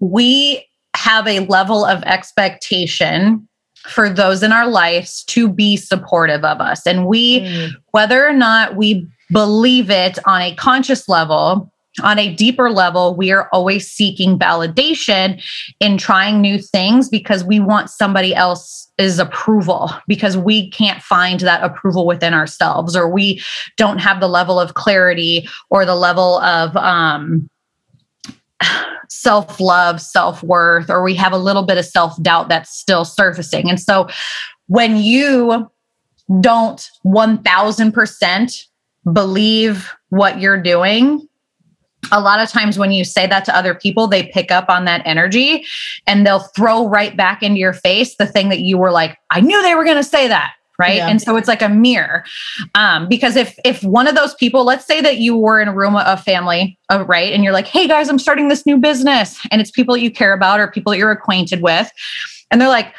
we have a level of expectation for those in our lives to be supportive of us. And we, mm. whether or not we believe it on a conscious level, on a deeper level, we are always seeking validation in trying new things because we want somebody else's approval because we can't find that approval within ourselves or we don't have the level of clarity or the level of um, self love, self worth, or we have a little bit of self doubt that's still surfacing. And so when you don't 1000% believe what you're doing, a lot of times when you say that to other people, they pick up on that energy and they'll throw right back into your face the thing that you were like, I knew they were going to say that right? Yeah. and so it's like a mirror. Um, because if if one of those people let's say that you were in a room of family uh, right? And you're like hey guys i'm starting this new business and it's people that you care about or people that you're acquainted with and they're like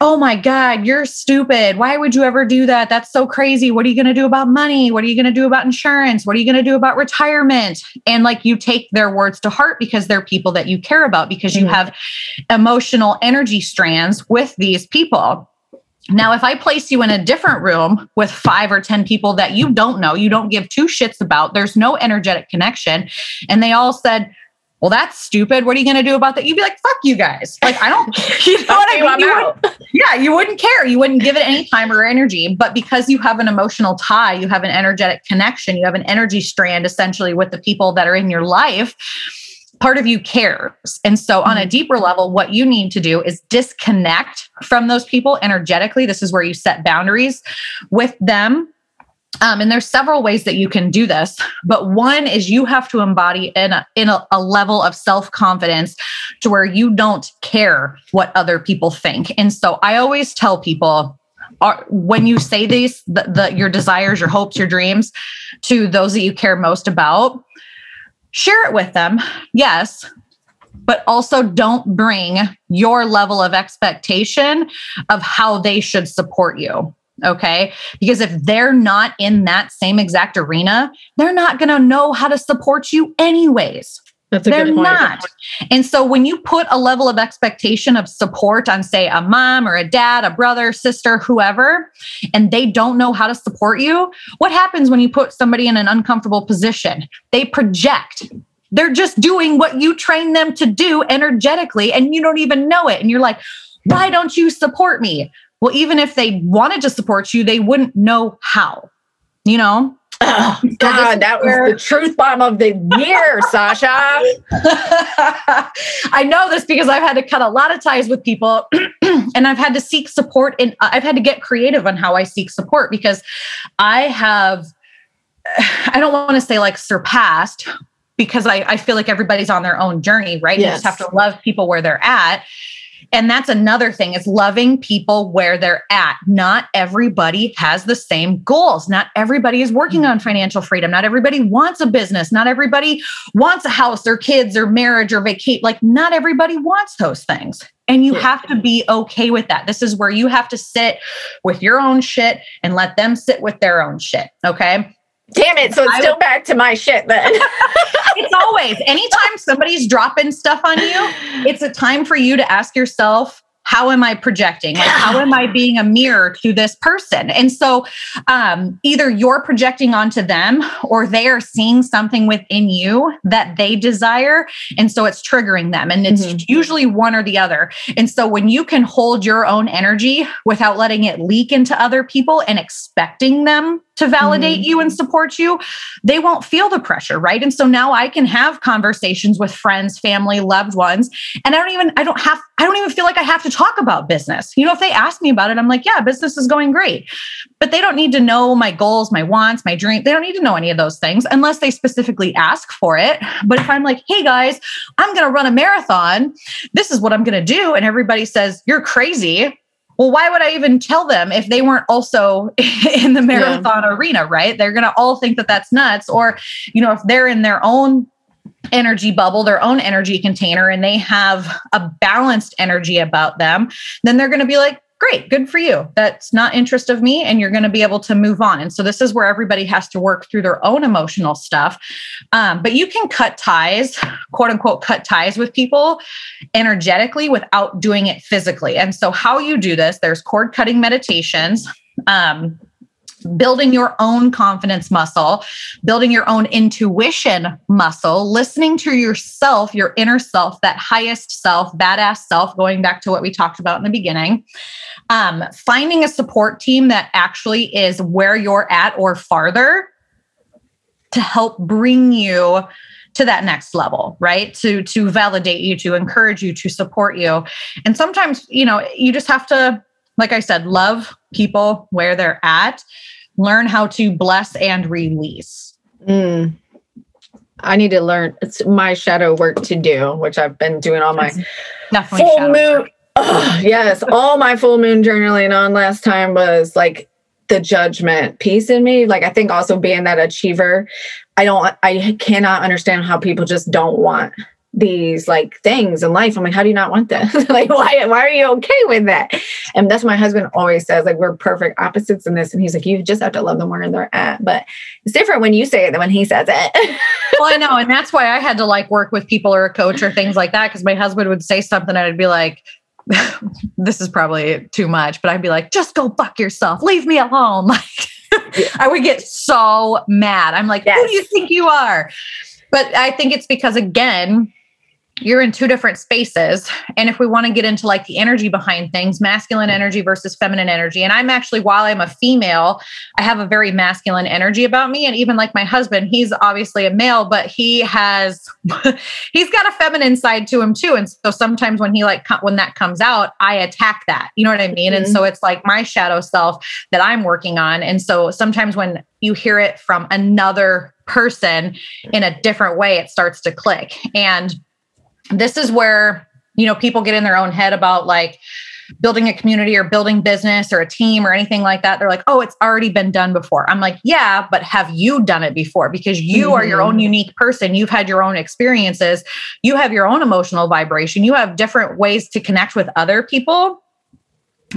oh my god you're stupid. Why would you ever do that? That's so crazy. What are you going to do about money? What are you going to do about insurance? What are you going to do about retirement? And like you take their words to heart because they're people that you care about because you mm-hmm. have emotional energy strands with these people. Now, if I place you in a different room with five or 10 people that you don't know, you don't give two shits about, there's no energetic connection, and they all said, well, that's stupid. What are you going to do about that? You'd be like, fuck you guys. Like, I don't, you know what I mean? You yeah, you wouldn't care. You wouldn't give it any time or energy. But because you have an emotional tie, you have an energetic connection, you have an energy strand essentially with the people that are in your life part of you cares. And so, on a mm-hmm. deeper level, what you need to do is disconnect from those people energetically. This is where you set boundaries with them. Um, and there's several ways that you can do this, but one is you have to embody in a, in a, a level of self confidence to where you don't care what other people think. And so I always tell people, are, when you say these, the, the your desires, your hopes, your dreams to those that you care most about, share it with them, yes, but also don't bring your level of expectation of how they should support you. Okay. Because if they're not in that same exact arena, they're not going to know how to support you, anyways. That's a They're not. And so when you put a level of expectation of support on, say, a mom or a dad, a brother, sister, whoever, and they don't know how to support you, what happens when you put somebody in an uncomfortable position? They project. They're just doing what you train them to do energetically, and you don't even know it. And you're like, why don't you support me? Well, even if they wanted to support you, they wouldn't know how, you know? Oh, God, that was the truth bomb of the year, Sausha. I know this because I've had to cut a lot of ties with people and I've had to seek support and uh, I've had to get creative on how I seek support because I have, I don't want to say like surpassed because I, I feel like everybody's on their own journey, right? Yes. You just have to love people where they're at. And that's another thing is loving people where they're at. Not everybody has the same goals. Not everybody is working mm-hmm. on financial freedom. Not everybody wants a business. Not everybody wants a house or kids or marriage or vacate. Like not everybody wants those things. And you have to be okay with that. This is where you have to sit with your own shit and let them sit with their own shit. Okay. Damn it. So it's I still would, back to my shit then. it's always anytime somebody's dropping stuff on you, it's a time for you to ask yourself, how am I projecting? Like, how am I being a mirror to this person? And so, um, either you're projecting onto them or they are seeing something within you that they desire. And so it's triggering them. And it's mm-hmm. usually one or the other. And so, when you can hold your own energy without letting it leak into other people and expecting them to validate mm-hmm. you and support you, they won't feel the pressure, right? And so now I can have conversations with friends, family, loved ones, and I don't even I don't have I don't even feel like I have to talk about business. You know, if they ask me about it, I'm like, yeah, business is going great. But they don't need to know my goals, my wants, my dream. They don't need to know any of those things unless they specifically ask for it. But if I'm like, hey guys, I'm going to run a marathon, this is what I'm going to do and everybody says, "You're crazy." Well, why would I even tell them if they weren't also in the marathon yeah. arena, right? They're going to all think that that's nuts. Or, you know, if they're in their own energy bubble, their own energy container, and they have a balanced energy about them, then they're going to be like, great, good for you. That's not interest of me, and you're going to be able to move on. And so this is where everybody has to work through their own emotional stuff. Um, but you can cut ties, quote unquote, cut ties with people energetically without doing it physically. And so how you do this, there's cord cutting meditations. Um, building your own confidence muscle, building your own intuition muscle, listening to yourself, your inner self, that highest self, badass self, going back to what we talked about in the beginning. Um, finding a support team that actually is where you're at or farther to help bring you to that next level right to to validate you to encourage you to support you and sometimes you know you just have to like I said, love people where they're at, learn how to bless and release. Mm. I need to learn. It's my shadow work to do, which I've been doing all my definitely full moon. Oh, yes, all my full moon journaling on last time was like the judgment piece in me. Like I think also being that achiever, I don't. I cannot understand how people just don't want these like things in life. I'm like, how do you not want this? like, why, why are you okay with that? And that's my husband always says, like, we're perfect opposites in this. And he's like, you just have to love them where they're at. But it's different when you say it than when he says it. well, I know. And that's why I had to like work with people or a coach or things like that. Cause my husband would say something and I'd be like, this is probably too much, but I'd be like, just go fuck yourself. Leave me alone. Like, I would get so mad. I'm like, yes. who do you think you are? But I think it's because, again, you're in two different spaces. And if we want to get into like the energy behind things, masculine energy versus feminine energy. And I'm actually, while I'm a female, I have a very masculine energy about me. And even like my husband, he's obviously a male, but he has, he's got a feminine side to him too. And so sometimes when he like, when that comes out, I attack that. You know what I mean? Mm-hmm. And so it's like my shadow self that I'm working on. And so sometimes when you hear it from another person in a different way, it starts to click. And this is where you know people get in their own head about like building a community or building business or a team or anything like that. They're like oh it's already been done before. I'm like yeah but have you done it before? Because you mm-hmm. are your own mm-hmm. unique person. You've had your own experiences. You have your own emotional vibration. You have different ways to connect with other people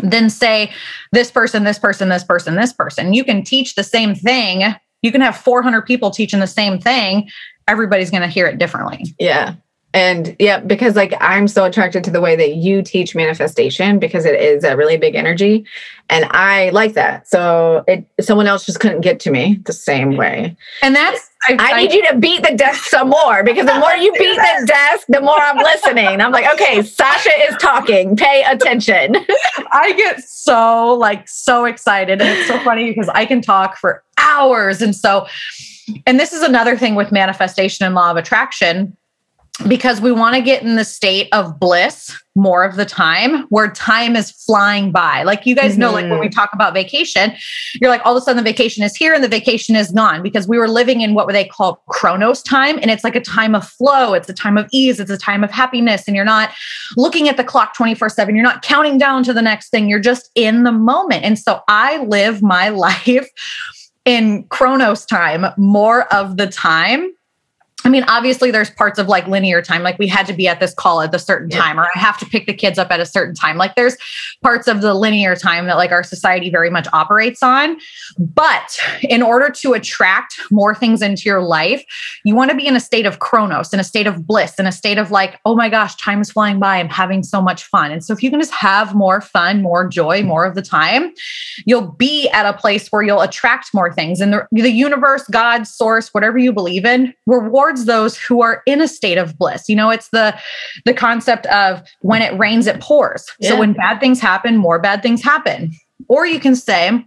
than say this person this person this person this person. You can teach the same thing. You can have 400 people teaching the same thing. Everybody's going to hear it differently. Yeah and yeah, because like I'm so attracted to the way that you teach manifestation because it is a really big energy. And I like that. So it someone else just couldn't get to me the same way. And that's I, I, I need you to beat the desk some more because the more you beat the desk, the more I'm listening. I'm like, okay, Sausha is talking. Pay attention. I get so like so excited. And it's so funny because I can talk for hours. And so, and this is another thing with manifestation and law of attraction because we want to get in the state of bliss more of the time where time is flying by. Like you guys mm-hmm. know, like when we mm-hmm. talk about vacation, you're like all of a sudden the vacation is here and the vacation is gone because we were living in what they call chronos time. And it's like a time of flow, it's a time of ease, it's a time of happiness. And you're not looking at the clock 24 7, you're not counting down to the next thing, you're just in the moment. And so I live my life in chronos time more of the time I mean, obviously, there's parts of like linear time, like we had to be at this call at a certain yeah. time, or I have to pick the kids up at a certain time. Like there's parts of the linear time that like our society very much operates on. But in order to attract more things into your life, you want to be in a state of chronos, in a state of bliss, in a state of like, oh my gosh, time is flying by. I'm having so much fun. And so if you can just have more fun, more joy, more of the time, you'll be at a place where you'll attract more things. And the, the universe, God, source, whatever you believe in, reward towards those who are in a state of bliss. You know, it's the the concept of when it rains it pours. Yeah. So when bad things happen, more bad things happen. Or you can say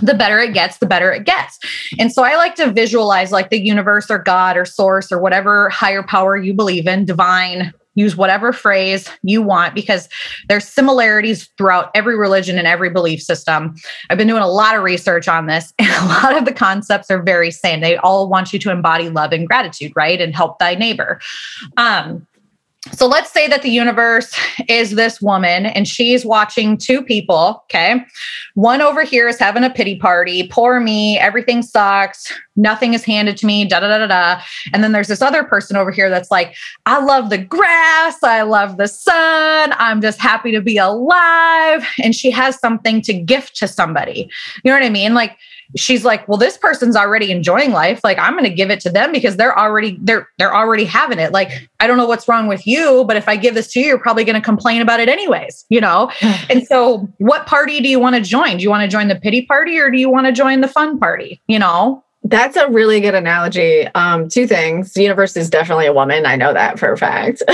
the better it gets, the better it gets. And so I like to visualize like the universe or God or source or whatever higher power you believe in, divine, use whatever phrase you want because there's similarities throughout every religion and every belief system. I've been doing a lot of research on this and a lot of the concepts are very same. They all want you to embody love and gratitude, right? And help thy neighbor. Um, so let's say that the universe is this woman and she's watching two people. Okay. One over here is having a pity party. Poor me. Everything sucks. Nothing is handed to me. Da da da da da. And then there's this other person over here that's like, I love the grass. I love the sun. I'm just happy to be alive. And she has something to gift to somebody. You know what I mean? Like, she's like well this person's already enjoying life. Like i'm going to give it to them because they're already they're they're already having it. Like i don't know what's wrong with you but if i give this to you you're probably going to complain about it anyways you know? And so what party do you want to join? Do you want to join the pity party or do you want to join the fun party you know? That's a really good analogy. Um two things. The universe is definitely a woman. I know that for a fact.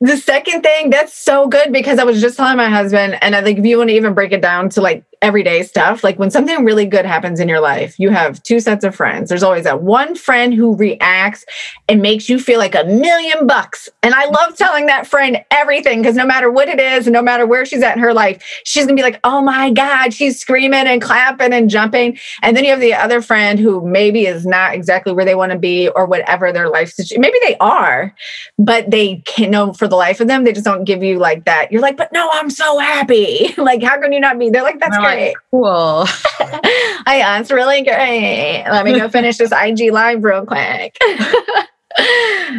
The second thing that's so good because I was just telling my husband, and I think if you want to even break it down to like everyday stuff. Like when something really good happens in your life, you have two sets of friends. There's always that one friend who reacts and makes you feel like a million bucks. And I love telling that friend everything because no matter what it is, and no matter where she's at in her life, she's gonna be like, oh my God, she's screaming and clapping and jumping. And then you have the other friend who maybe is not exactly where they want to be or whatever their life situation. Maybe they are, but they can't know for the life of them. They just don't give you like that. You're like, but no, I'm so happy. like, how can you not be? They're like, that's Cool. I it's really great. Let me go finish this IG live real quick.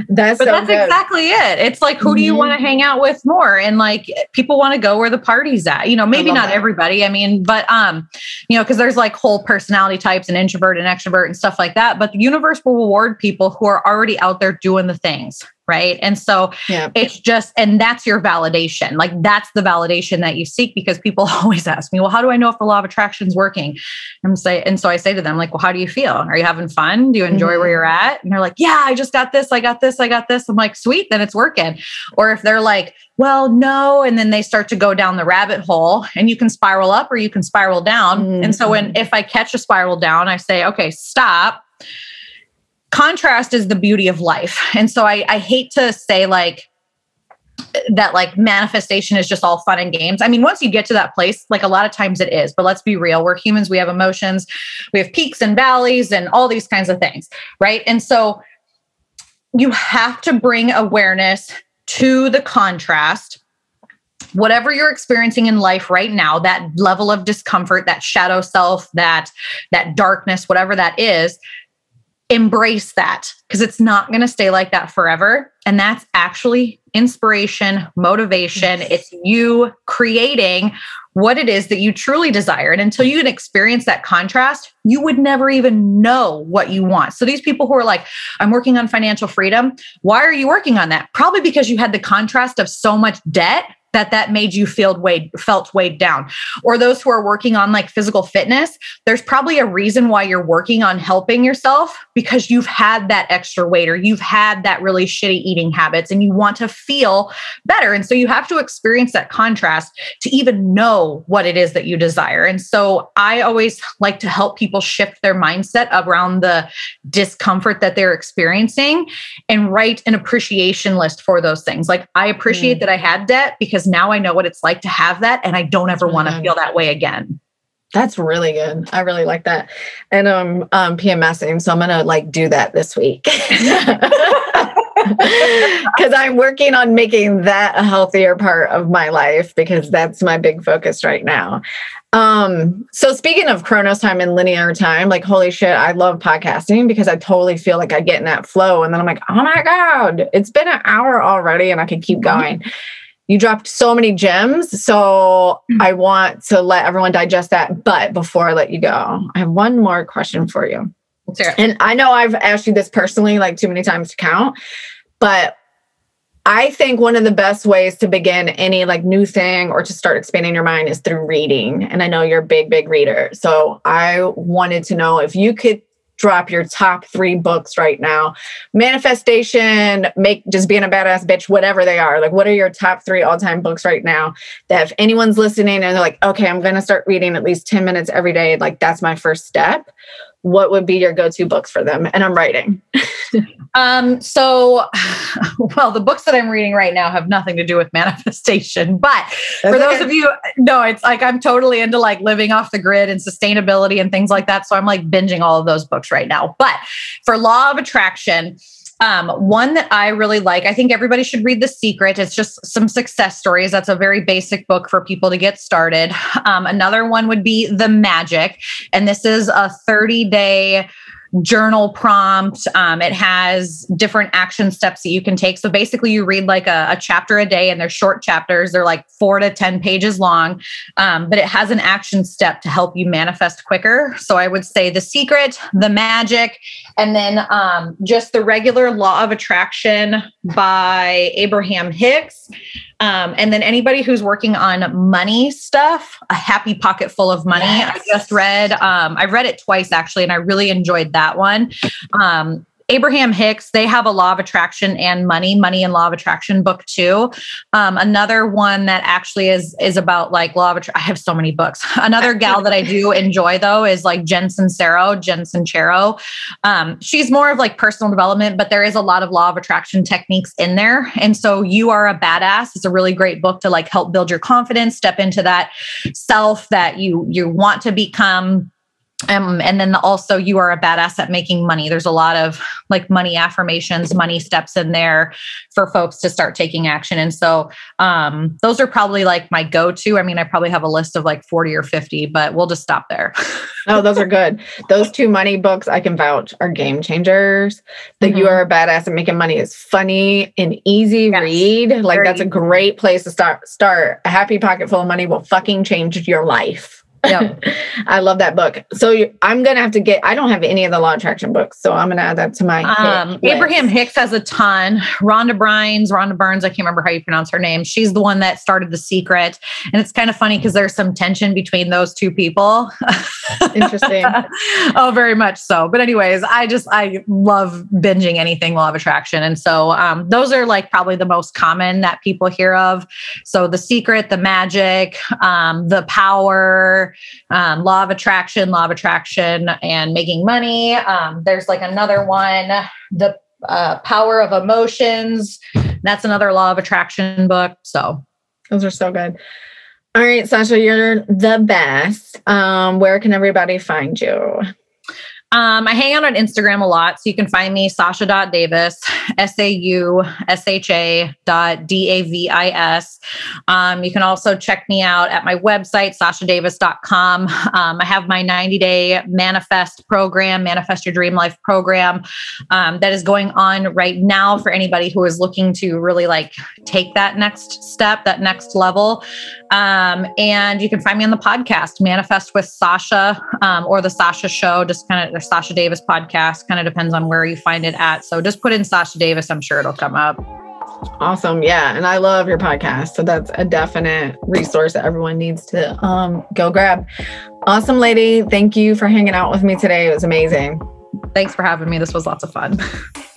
that's but so that's good. exactly it. It's like who do you want to mm-hmm. hang out with more? And like people want to go where the party's at. You know, maybe not that. everybody. I mean, but um, you know, because there's like whole personality types and introvert and extrovert and stuff like that. But the universe will reward people who are already out there doing the things right? And so yeah. it's just and that's your validation. Like that's the validation that you seek because people always ask me well how do i know if the law of attraction is working? And say and so i say to them like well how do you feel? Are you having fun? Do you enjoy mm-hmm. where you're at? And they're like yeah i just got this i got this i got this. I'm like sweet then it's working. Or if they're like well no and then they start to go down the rabbit hole and you can spiral up or you can spiral down. Mm-hmm. and so when mm-hmm. if i catch a spiral down i say okay stop contrast is the beauty of life. And so I, I hate to say like that like manifestation is just all fun and games. I mean, once you get to that place, like a lot of times it is, but let's be real. We're humans, we have emotions, we have peaks and valleys and all these kinds of things, right? And so you have to bring awareness to the contrast whatever you're experiencing in life right now that level of discomfort that shadow self that that darkness whatever that is embrace that because it's not going to stay like that forever. And that's actually inspiration, motivation. It's you creating what it is that you truly desire. And until you can experience that contrast, you would never even know what you want. So these people who are like, I'm working on financial freedom, why are you working on that? Probably because you had the contrast of so much debt that that made you feel weighed felt weighed down. Or those who are working on like physical fitness there's probably a reason why you're working on helping yourself because you've had that extra weight or you've had that really shitty eating habits and you want to feel better. And so you have to experience that contrast to even know what it is that you desire. And so i always like to help people shift their mindset around the discomfort that they're experiencing and write an appreciation list for those things. Like i appreciate mm. that i had debt because now I know what it's like to have that and I don't ever want to feel that way again. That's really good. I really like that. And um um PMSing, so I'm gonna like do that this week. Because I'm working on making that a healthier part of my life because that's my big focus right now. Um, so speaking of Chronos time and linear time, like holy shit, I love podcasting because I totally feel like I get in that flow and then I'm like, oh my God, it's been an hour already and I can keep mm-hmm. You dropped so many gems. So mm-hmm. I want to let everyone digest that. But before I let you go, I have one more question for you. And I know I've asked you this personally like too many times to count, but I think one of the best ways to begin any like new thing or to start expanding your mind is through reading. And I know you're a big, big reader. So I wanted to know if you could drop your top three books right now. Manifestation make just being a badass bitch whatever they are. Like what are your top three all-time books right now that if anyone's listening and they're like okay i'm going to start reading at least 10 minutes every day like that's my first step what would be your go-to books for them? And i'm writing. Um so well the books that i'm reading right now have nothing to do with manifestation but for those okay. of you no it's like i'm totally into like living off the grid and sustainability and things like that. So i'm like binging all of those books right now. But for law of attraction um, one that I really like, I think everybody should read The Secret. It's just some success stories. That's a very basic book for people to get started. Um, another one would be The Magic. And this is a 30 day journal prompt. Um, it has different action steps that you can take. So basically, you read like a, a, chapter a day, and they're short chapters. They're like four to 10 pages long, um, but it has an action step to help you manifest quicker. So I would say The Secret, The Magic, and then um, just the regular Law of Attraction by Abraham Hicks. Um, and then anybody who's working on money stuff, a happy pocket full of money. Yes. I just read, um, I read it twice actually, and I really enjoyed that one. Um, Abraham Hicks, they have a law of attraction and money, money and law of attraction book too. Um, another one that actually is is about like law of attraction. I have so many books. Another gal that I do enjoy though is like Jen Sincero, Jen Sincero. Um, she's more of like personal development, but there is a lot of law of attraction techniques in there. And so you are a badass. It's a really great book to like help build your confidence, step into that self that you you want to become um, and then also you are a badass at making money. There's a lot of like money affirmations money steps in there for folks to start taking action. And so um, those are probably like my go-to. I mean i probably have a list of like 40 or 50 but we'll just stop there. Oh those are good. Those two money books i can vouch are game changers. That mm-hmm. you are a badass at making money is funny and easy yes. read. Like Very that's a great place to start start. A happy pocket full of money will fucking change your life yeah, I love that book. So you, I'm gonna have to get. I don't have any of the law attraction books, so I'm gonna add that to my. Um, Abraham Hicks has a ton. Rhonda Brines, Rhonda Burns. I can't remember how you pronounce her name. She's the one that started the Secret, and it's kind of funny because there's some tension between those two people. Interesting. oh, very much so. But anyways, I just I love binging anything law of attraction, and so um, those are like probably the most common that people hear of. So the Secret, the Magic, um, the Power um, law of attraction, law of attraction, and making money. Um, there's like another one, the uh, power of emotions. That's another law of attraction book. So those are so good. All right, Sausha, you're the best. Um, where can everybody find you? Um, I hang out on Instagram a lot. So you can find me Sausha.davis, S A U S H A dot D A V I S. Um, you can also check me out at my website, saushadavis.com. Um, I have my 90 day manifest program, Manifest Your Dream Life program um, that is going on right now for anybody who is looking to really like take that next step, that next level. Um, and you can find me on the podcast, Manifest with Sausha um, or The Sausha Show, just kind of the Sausha Davis podcast. Kind of depends on where you find it at. So just put in Sausha Davis, I'm sure it'll come up. Awesome. Yeah. And I love your podcast. So that's a definite resource that everyone needs to um, go grab. Awesome, lady. Thank you for hanging out with me today. It was amazing. Thanks for having me. This was lots of fun.